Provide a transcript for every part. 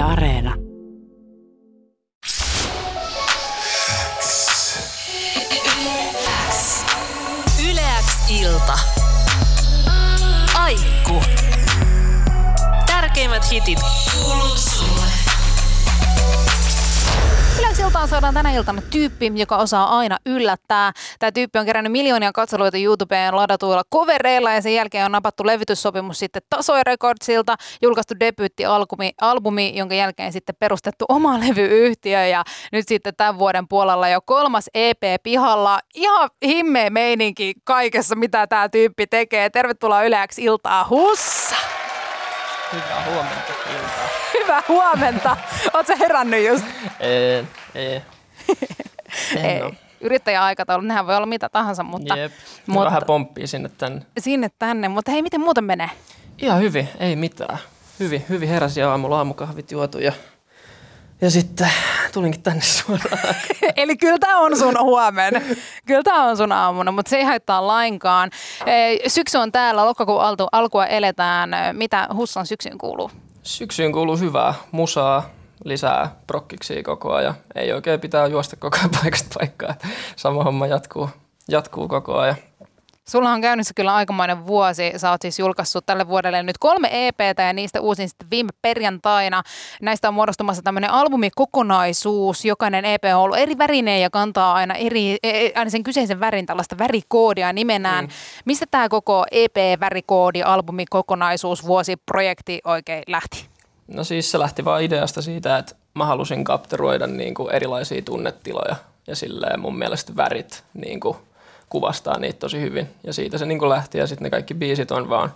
Yle Areena. Yleäks ilta. Aikku. Tärkeimmät hitit Yleisiltaan saadaan tänä iltana tyyppi, joka osaa aina yllättää. Tämä tyyppi on kerännyt miljoonia katseluita YouTubeen ladatuilla covereilla ja sen jälkeen on napattu levytyssopimus sitten Tasoi Recordsilta, julkaistu debyyttialbumi, albumi, jonka jälkeen sitten perustettu oma levyyhtiö ja nyt sitten tämän vuoden puolella jo kolmas EP pihalla. Ihan himmeä meininki kaikessa, mitä tämä tyyppi tekee. Tervetuloa Yleäksi iltaa Hussa! Hyvää huomenta iltaa. Hyvää huomenta! Oletko herännyt just? Ei, ei. Ei. Yrittäjäaikataulu, nehän voi olla mitä tahansa, mutta Jep. mutta- Vähän pomppii sinne tänne. sinne tänne. Mutta hei, miten muuten menee? Ihan hyvin, ei mitään. Hyvin, hyvin heräsin aamulla aamukahvit juotu ja, ja sitten tulinkin tänne suoraan. Eli kyllä tämä on sun huomenna. Kyllä tämä on sun aamuna, mutta se ei haittaa lainkaan. Syksy on täällä, lokakuun alkua eletään. Mitä Hussan syksyyn kuuluu? Syksyyn kuuluu hyvää musaa, lisää prokkiksi koko ajan. Ei oikein pitää juosta koko ajan paikasta paikkaan. Sama homma jatkuu, jatkuu koko ajan. Sulla on käynnissä kyllä aikamoinen vuosi. Sä oot siis julkaissut tälle vuodelle nyt kolme EPtä ja niistä uusin sitten viime perjantaina. Näistä on muodostumassa tämmöinen albumikokonaisuus. Jokainen EP on ollut eri värinen ja kantaa aina, eri, e- aina sen kyseisen värin tällaista värikoodia nimenään. Mm. Mistä tämä koko EP-värikoodi, albumikokonaisuus, vuosiprojekti oikein lähti? No siis se lähti vaan ideasta siitä, että mä halusin kapteroida niin kuin erilaisia tunnetiloja ja silleen mun mielestä värit niin kuin kuvastaa niitä tosi hyvin. Ja siitä se niin lähti ja sitten ne kaikki biisit on vaan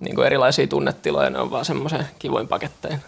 niin erilaisia tunnetiloja, ne on vaan semmoisen kivoin pakettein.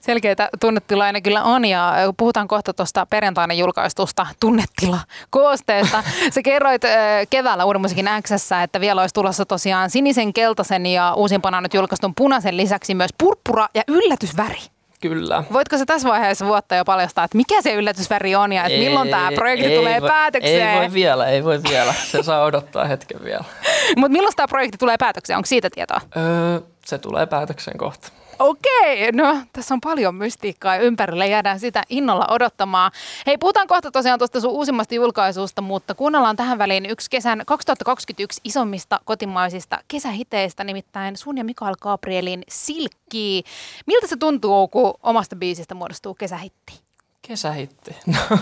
Selkeitä tunnetilainen kyllä on ja puhutaan kohta tuosta perjantaina julkaistusta tunnetila koosteesta. Sä kerroit keväällä Uuden musiikin Xssä, että vielä olisi tulossa tosiaan sinisen, keltaisen ja uusimpana nyt julkaistun punaisen lisäksi myös purppura ja yllätysväri. Kyllä. Voitko se tässä vaiheessa vuotta jo paljastaa, että mikä se yllätysväri on ja että milloin tämä projekti ei tulee voi, päätökseen? Ei voi vielä, ei voi vielä. Se saa odottaa hetken vielä. Mutta milloin tämä projekti tulee päätökseen? Onko siitä tietoa? Öö, se tulee päätökseen kohta. Okei, no tässä on paljon mystiikkaa ja ympärille jäädään sitä innolla odottamaan. Hei, puhutaan kohta tosiaan tuosta sun uusimmasta julkaisusta, mutta kuunnellaan tähän väliin yksi kesän 2021 isommista kotimaisista kesähiteistä, nimittäin sun ja Mikael Gabrielin Silkki. Miltä se tuntuu, kun omasta biisistä muodostuu kesähitti? Kesähitti. No,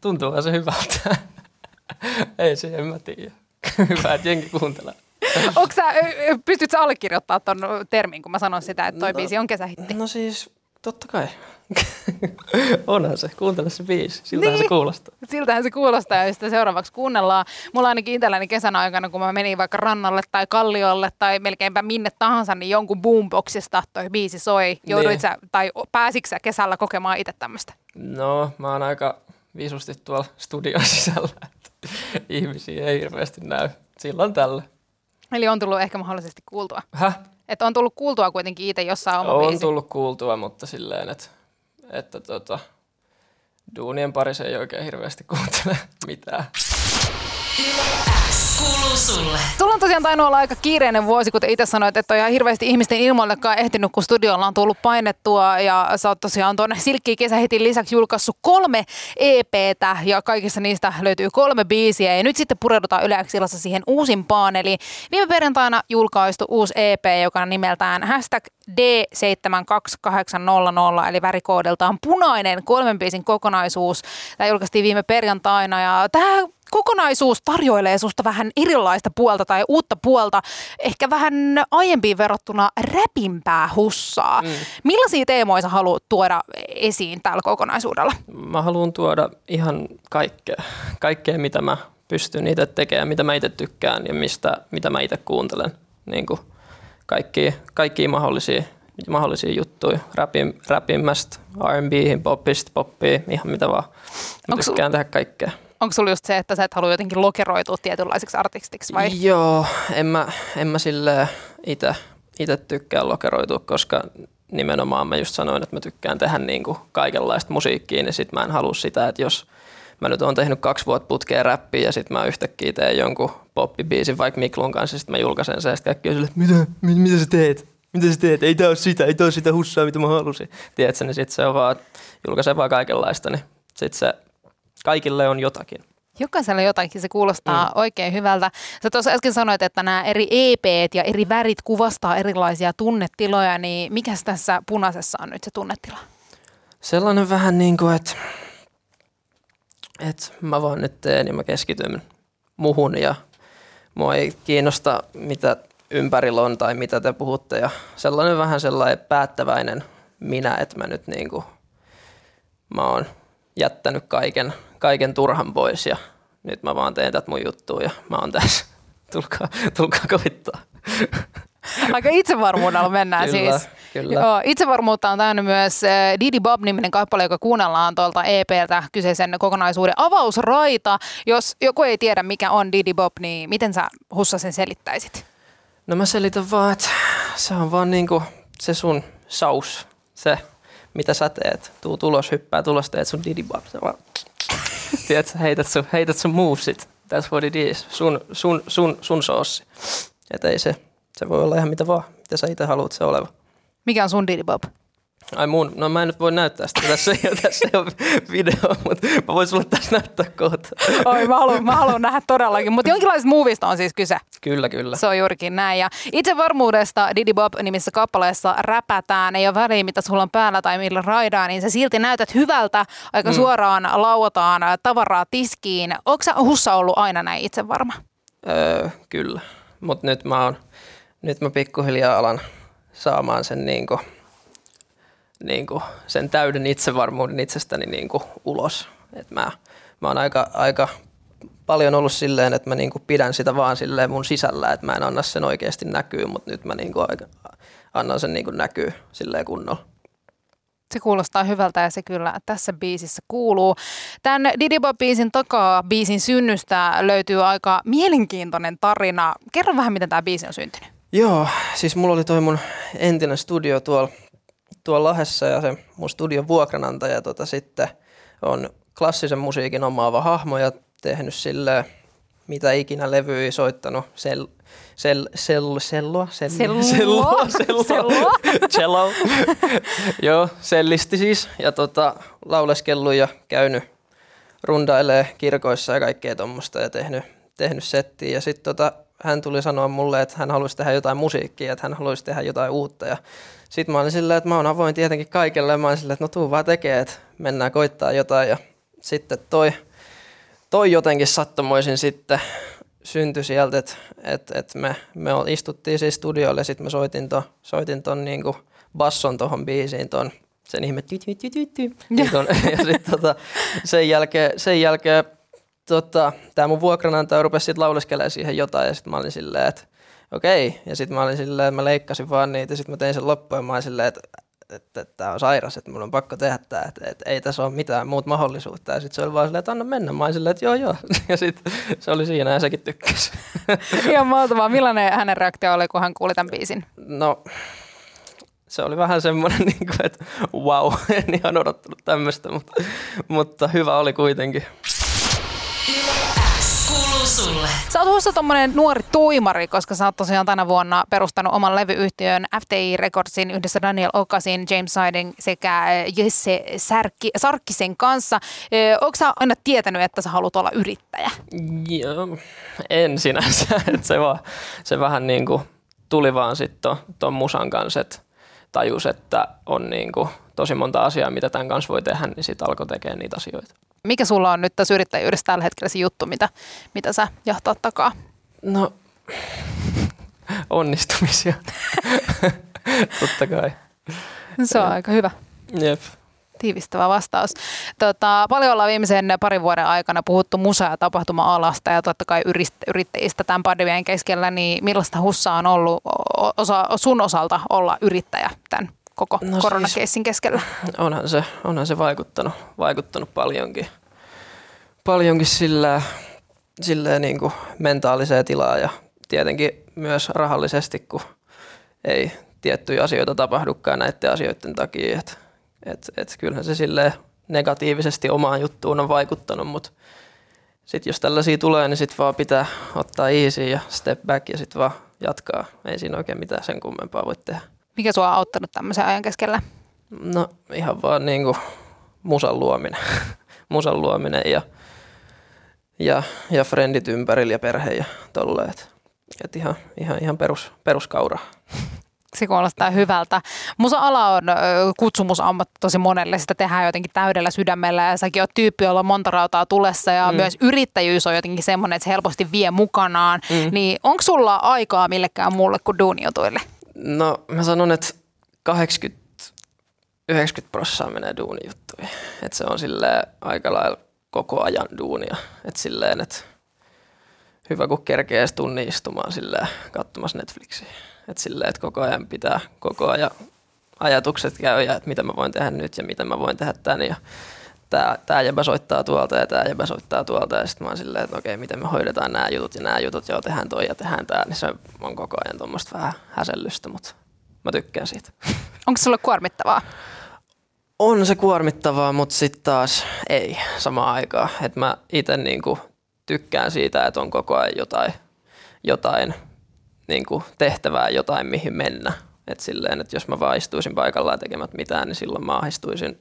tuntuu se hyvältä. ei se, en mä tiedä. Hyvä, että jengi kuuntelee. Onko sä, pystytkö allekirjoittamaan ton termin, kun mä sanon sitä, että toi No. biisi on kesähitti? No siis, totta kai. Onhan se, kuuntele se biisi, siltähän Niin. se kuulostaa. Siltähän se kuulostaa ja sitä seuraavaksi kuunnellaan. Mulla ainakin itselläni kesän aikana, kun mä menin vaikka rannalle tai kalliolle tai melkeinpä minne tahansa, niin jonkun boomboxista toi biisi soi. Jouduit Niin. sä, tai pääsitkö sä kesällä kokemaan itse tämmöistä? No, mä oon aika visusti tuolla studion sisällä, että ihmisiä ei hirveästi näy silloin tällä. Eli on tullut ehkä mahdollisesti kuultua. Häh? Että on tullut kuultua kuitenkin itse jossain oma On biisi. tullut kuultua, mutta silleen, että, että tota, duunien parissa ei oikein hirveästi kuuntele mitään. Kuuluu sulle. Sulla on tosiaan tainnut olla aika kiireinen vuosi, kuten itse sanoit, että on ihan hirveästi ihmisten ilmoillekaan ehtinyt, kun studiolla on tullut painettua. Ja sä oot tosiaan tuonne Silkki kesähitin lisäksi julkaissut kolme EPtä ja kaikissa niistä löytyy kolme biisiä. Ja nyt sitten pureudutaan yleäksi siihen uusimpaan. Eli viime perjantaina julkaistu uusi EP, joka on nimeltään hashtag D72800, eli värikoodeltaan punainen kolmen biisin kokonaisuus. Tämä julkaistiin viime perjantaina ja tämä kokonaisuus tarjoilee susta vähän erilaista puolta tai uutta puolta, ehkä vähän aiempiin verrattuna räpimpää hussaa. Mm. Millaisia teemoja sä haluat tuoda esiin tällä kokonaisuudella? Mä haluan tuoda ihan kaikkea, kaikkea mitä mä pystyn itse tekemään, mitä mä itse tykkään ja mistä, mitä mä itse kuuntelen. Niin kuin kaikkia, kaikkia mahdollisia, mahdollisia juttuja, Rapin, räpimmästä, R&Bihin, popista, poppiin, ihan mitä vaan. Mä Onks tykkään tehdä kaikkea. Onko sulla just se, että sä et halua jotenkin lokeroitua tietynlaiseksi artistiksi vai? Joo, en mä, en mä silleen itse itse tykkää lokeroitua, koska nimenomaan mä just sanoin, että mä tykkään tehdä niin kuin kaikenlaista musiikkia, niin sit mä en halua sitä, että jos mä nyt oon tehnyt kaksi vuotta putkeen räppiä ja sit mä yhtäkkiä teen jonkun poppibiisin vaikka Miklun kanssa, sit mä julkaisen sen ja sit kaikki on sille, että mitä, mit, mitä sä teet? mitä sä teet? Ei tää ole sitä, ei tää ole sitä hussaa, mitä mä halusin. Tiedätkö, niin sit se on vaan, julkaisee vaan kaikenlaista, niin sit se kaikille on jotakin. Jokaisella jotakin, se kuulostaa mm. oikein hyvältä. Sä tuossa äsken sanoit, että nämä eri EP ja eri värit kuvastaa erilaisia tunnetiloja, niin mikä tässä punaisessa on nyt se tunnetila? Sellainen vähän niin kuin, että, että mä vaan nyt teen ja mä keskityn muhun ja mua ei kiinnosta mitä ympärillä on tai mitä te puhutte ja sellainen vähän sellainen päättäväinen minä, että mä nyt niin kuin, mä oon jättänyt kaiken, kaiken turhan pois ja nyt mä vaan teen tätä mun juttua ja mä oon tässä. Tulkaa, tulkaa kovittaa. Aika itsevarmuudella mennään Kyllä, siis. kyllä. Joo, itsevarmuutta on täynnä myös äh, Didi Bob-niminen kappale, joka kuunnellaan tuolta EPltä kyseisen kokonaisuuden avausraita. Jos joku ei tiedä, mikä on Didi Bob, niin miten sä Hussa sen selittäisit? No mä selitän vaan, että se on vaan niinku se sun saus, se mitä sä teet. Tuu tulos, hyppää tulos, teet sun Didi Bob. Se vaan, tiedät, sä, heität sun, heität sun movesit. That's what it is. Sun, sun, sun, sun soossi. Et ei se, se voi olla ihan mitä vaan, mitä sä itse haluat se oleva. Mikä on sun Didi Bob? Ai mun, no mä en nyt voi näyttää sitä, tässä ei tässä ei ole video, mutta mä voin sulle tässä näyttää kohta. Oi, mä haluan, mä haluan nähdä todellakin, mutta jonkinlaisesta muuvista on siis kyse. Kyllä, kyllä. Se on juurikin näin. Ja itsevarmuudesta Didi Bob nimissä kappaleessa räpätään. Ei ole väliä, mitä sulla on päällä tai millä raidaa, niin sä silti näytät hyvältä. Aika mm. suoraan lauataan tavaraa tiskiin. Onko sä Hussa ollut aina näin itsevarma? Öö, kyllä, mutta nyt mä oon, nyt mä pikkuhiljaa alan saamaan sen niinku, niinku, sen täyden itsevarmuuden itsestäni niinku ulos. Et mä, mä oon aika, aika paljon ollut silleen, että mä niinku pidän sitä vaan silleen mun sisällä, että mä en anna sen oikeasti näkyä, mutta nyt mä niinku aika, annan sen niinku näkyä silleen kunnolla. Se kuulostaa hyvältä ja se kyllä tässä biisissä kuuluu. Tämän Didi Bob-biisin takaa biisin synnystä löytyy aika mielenkiintoinen tarina. Kerro vähän, miten tämä biisi on syntynyt. Joo, siis mulla oli toi mun entinen studio tuolla, tuolla Lahdessa ja se mun studion vuokranantaja tota, sitten on klassisen musiikin omaava hahmo ja tehnyt sille mitä ikinä levyä soittanut, sel, sel, sel, selloa, sel, Sellua? selloa, selloa, Sellua? cello. Joo, sellisti siis ja tota, lauleskellut ja käynyt rundailee kirkoissa ja kaikkea tuommoista ja tehnyt, tehnyt settiä. Ja sitten tota, hän tuli sanoa mulle, että hän haluaisi tehdä jotain musiikkia, että hän haluaisi tehdä jotain uutta. Ja sitten mä olin silleen, että mä oon avoin tietenkin kaikelle. Ja mä olin silleen, että no tuu vaan tekee, että mennään koittaa jotain. Ja sitten toi, toi jotenkin sattumoisin sitten syntyi sieltä, että et, et me, me istuttiin siis studiolle ja sitten mä soitin ton, soitin ton niinku basson tohon biisiin ton sen ihme ty, ty, ty, ty, ty. Niin ton, ja sitten tota, sen jälkeen, sen jälkeen tota, tämä mun vuokranantaja rupesi sitten lauleskelemaan siihen jotain ja sitten mä olin silleen, että okei. Ja sitten mä olin silleen, että mä leikkasin vaan niitä ja sitten mä tein sen loppuun ja mä olin silleen, että että, tämä on sairas, että mun on pakko tehdä tämä, että, että ei tässä ole mitään muuta mahdollisuutta. Ja sitten se oli vaan silleen, että anna mennä. Mä olin silleen, että joo joo. Ja sitten se oli siinä ja sekin tykkäsi. Ihan mahtavaa. Millainen hänen reaktio oli, kun hän kuuli tämän biisin? No, se oli vähän semmoinen, niin kuin, että wow, en ihan odottanut tämmöistä, mutta, mutta hyvä oli kuitenkin. Sulle. Sä oot Hussa tommonen nuori tuimari, koska sä oot tosiaan tänä vuonna perustanut oman levyyhtiön FTI Recordsin yhdessä Daniel Okasin, James Siding sekä eh, Jesse Särkki, Sarkkisen kanssa. Eh, Onko sä aina tietänyt, että sä haluat olla yrittäjä? Joo, en sinänsä. Et se, vaan, se vähän niin kuin tuli vaan sitten tuon musan kanssa, että tajus, että on niin kuin tosi monta asiaa, mitä tämän kanssa voi tehdä, niin sitten alkoi tekemään niitä asioita. Mikä sulla on nyt tässä yrittäjyydessä tällä hetkellä se juttu, mitä, mitä sä jahtaat takaa? No, onnistumisia. Totta kai. Se on aika hyvä. Jep. Tiivistävä vastaus. Tota, paljon ollaan viimeisen parin vuoden aikana puhuttu musa- ja tapahtuma-alasta ja totta kai yrittäjistä tämän pandemian keskellä, niin millaista Hussa on ollut osa, sun osalta olla yrittäjä tämän koko No siis- koronakeissin keskellä? onhan se, onhan se vaikuttanut, vaikuttanut paljonkin, paljonkin sillä, silleen niin kuin mentaaliseen tilaan ja tietenkin myös rahallisesti, kun ei tiettyjä asioita tapahdukaan näiden asioiden takia. Et, et, et kyllähän se silleen negatiivisesti omaan juttuun on vaikuttanut, mutta sitten jos tällaisia tulee, niin sitten vaan pitää ottaa easy ja step back ja sitten vaan jatkaa. Ei siinä oikein mitään sen kummempaa voi tehdä. Mikä sua on auttanut tämmöisen ajan keskellä? No ihan vaan niinku musan luominen. musan luominen ja, ja, ja frendit ympärillä ja perhe ja tolleen. Et ihan, ihan, ihan perus, peruskaura. Se kuulostaa hyvältä. Musa-ala on kutsumusammatti tosi monelle. Sitä tehdään jotenkin täydellä sydämellä ja säkin oot tyyppi, jolla on monta rautaa tulessa ja mm. myös yrittäjyys on jotenkin semmoinen, että se helposti vie mukanaan. Mm. Niin onko sulla aikaa millekään muulle kuin duunijutuille? No mä sanon, että 80 90 prosenttia menee duunijuttuihin. Et se on sille aika lailla koko ajan duunia. Et silleen, että hyvä kun kerkee edes tunnin istumaan silleen katsomassa Netflixiä. Et silleen, että koko ajan pitää koko ajan ajatukset käy ja että mitä mä voin tehdä nyt ja mitä mä voin tehdä tän ja tää, tää jäbä soittaa tuolta ja tää jäbä soittaa tuolta ja sitten mä oon silleen, että okei, miten me hoidetaan nämä jutut ja nämä jutut, joo tehdään toi ja tehdään tää, niin se on koko ajan tuommoista vähän häsellystä, mutta mä tykkään siitä. Onko se kuormittavaa? On se kuormittavaa, mutta sitten taas ei samaan aikaan. Et mä itse niinku tykkään siitä, että on koko ajan jotain, jotain niinku tehtävää, jotain mihin mennä. Et silleen, että jos mä vaan istuisin paikallaan tekemät mitään, niin silloin mä ahdistuisin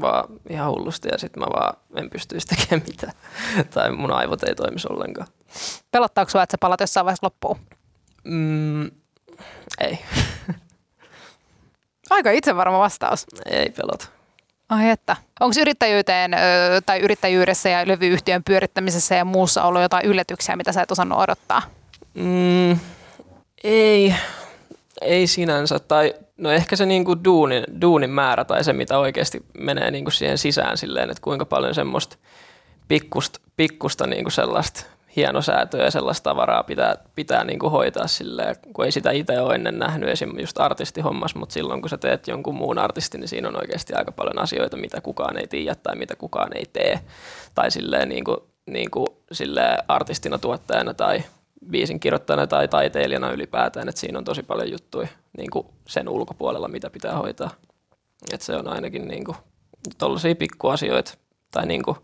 vaan ihan hullusti ja sitten mä vaan en pystyisi tekemään mitään. tai mun aivot ei toimisi ollenkaan. Pelottaako sua, että sä palat jossain vaiheessa loppuun? Mm, ei. Aika itsevarma vastaus. Ei pelota. Ai että. Onko yrittäjyyteen tai yrittäjyydessä ja levyyhtiön pyörittämisessä ja muussa ollut jotain yllätyksiä, mitä sä et osannut odottaa? Mm, ei, ei sinänsä. Tai no ehkä se niinku duunin, duunin määrä tai se, mitä oikeasti menee niinku siihen sisään silleen, että kuinka paljon semmoista pikkusta, pikkusta niinku sellaista hienosäätöä ja sellaista tavaraa pitää, pitää niin kuin hoitaa silleen, kun ei sitä itse ole ennen nähnyt esim. just artistihommassa, mutta silloin kun sä teet jonkun muun artistin, niin siinä on oikeasti aika paljon asioita, mitä kukaan ei tiedä tai mitä kukaan ei tee. Tai silleen, niin kuin, niin kuin silleen artistina, tuottajana tai biisin kirjoittajana tai taiteilijana ylipäätään, että siinä on tosi paljon juttuja niin kuin sen ulkopuolella, mitä pitää hoitaa. että se on ainakin niin kuin, tollaisia pikkuasioita tai niin kuin,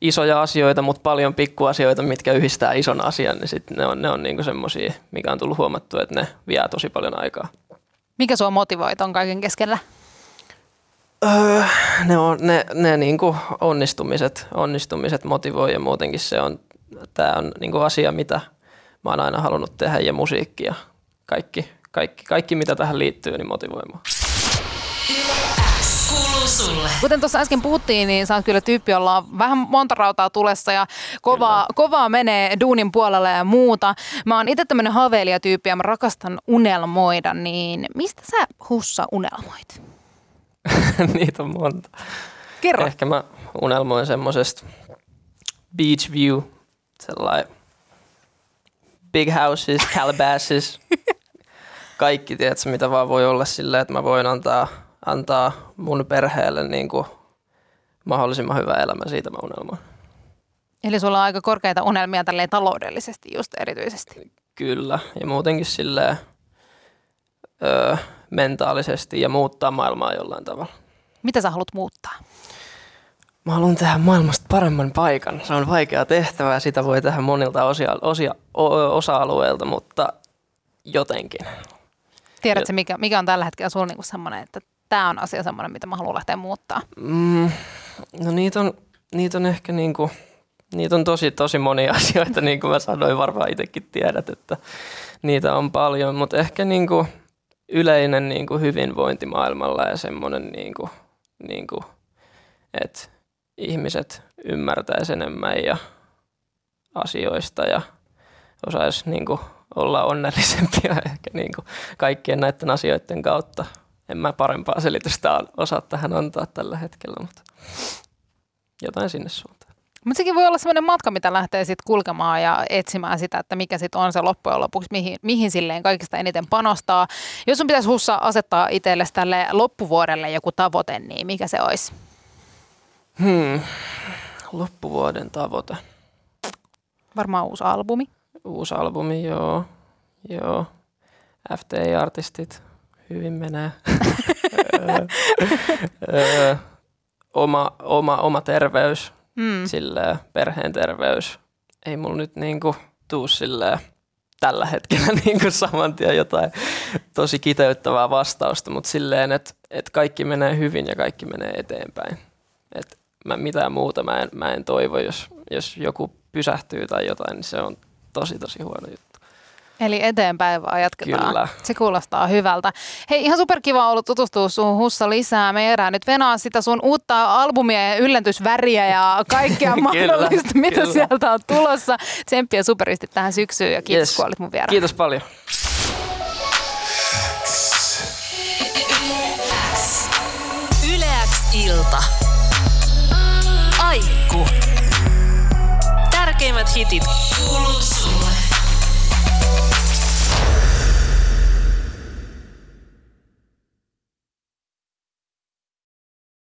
isoja asioita, mutta paljon pikkuasioita, mitkä yhdistää ison asian, niin sit ne on, ne on niinku semmoisia, mikä on tullut huomattu, että ne vie tosi paljon aikaa. Mikä sua motivoi ton kaiken keskellä? Öö, ne on, ne, ne niinku onnistumiset, onnistumiset motivoi ja muutenkin se on, tämä on niinku asia, mitä mä oon aina halunnut tehdä ja musiikki ja kaikki, kaikki, kaikki mitä tähän liittyy, niin motivoi mua sulle. Kuten tuossa äsken puhuttiin, niin sä oot kyllä tyyppi, jolla on vähän monta rautaa tulessa ja kovaa, kovaa menee duunin puolella ja muuta. Mä oon itse tämmönen haaveilijatyyppi ja mä rakastan unelmoida, niin mistä sä Hussa unelmoit? Niitä on monta. Kerro. Ehkä mä unelmoin semmosesta beach view, sellainen big houses, Calabasas, kaikki, tiedätkö, mitä vaan voi olla silleen, että mä voin antaa antaa mun perheelle niin kuin mahdollisimman hyvä elämä, siitä mä unelmoin. Eli sulla on aika korkeita unelmia tälleen taloudellisesti just erityisesti. Kyllä, ja muutenkin silleen öö, mentaalisesti ja muuttaa maailmaa jollain tavalla. Mitä sä haluat muuttaa? Mä haluan tehdä maailmasta paremman paikan. Se on vaikea tehtävä ja sitä voi tehdä monilta osia, osia, osa-alueilta, mutta jotenkin. Tiedätkö, mikä, mikä on tällä hetkellä sulla niinku semmoinen, että tämä on asia semmoinen, mitä mä haluan lähteä muuttaa? Mm, no niitä on, niitä on ehkä niin kuin, niitä on tosi, tosi monia asioita, niin kuin mä sanoin, varmaan itsekin tiedät, että niitä on paljon, mutta ehkä niin kuin yleinen niin kuin hyvinvointi maailmalla ja semmoinen, niin kuin, niin kuin, että ihmiset ymmärtäisi enemmän ja asioista ja osaisi niin kuin olla onnellisempia ehkä niin kuin kaikkien näiden asioiden kautta en mä parempaa selitystä osaa tähän antaa tällä hetkellä, mutta jotain sinne suuntaan. Mutta sekin voi olla sellainen matka, mitä lähtee sitten kulkemaan ja etsimään sitä, että mikä sitten on se loppujen lopuksi, mihin, mihin silleen kaikista eniten panostaa. Jos sun pitäisi Hussa asettaa itsellesi tälle loppuvuodelle joku tavoite, niin mikä se olisi? Hmm. Loppuvuoden tavoite. Varmaan uusi albumi. Uusi albumi, joo. Joo. FTI-artistit, hyvin menee. oma, oma, oma terveys, mm. silleen, perheen terveys. Ei mulla nyt niinku tuu silleen tällä hetkellä niin kuin saman tien jotain tosi kiteyttävää vastausta, mutta silleen, että, että kaikki menee hyvin ja kaikki menee eteenpäin. Että mä mitään muuta mä en, mä en toivo, jos, jos joku pysähtyy tai jotain, niin se on tosi tosi huono juttu. Eli eteenpäin vaan jatketaan. Kyllä. Se kuulostaa hyvältä. Hei, ihan superkiva ollut tutustua sun Hussa lisää. Me jäädään nyt venaa sitä sun uutta albumia ja yllentysväriä ja kaikkea Kyllä, mahdollista, mitä kyllä. sieltä on tulossa. Tsemppiä superisti tähän syksyyn ja kiitos, Yes. kun olit mun vieraana. Kiitos paljon. Yleäks ilta. Tärkeimmät hitit kuuluu sulle.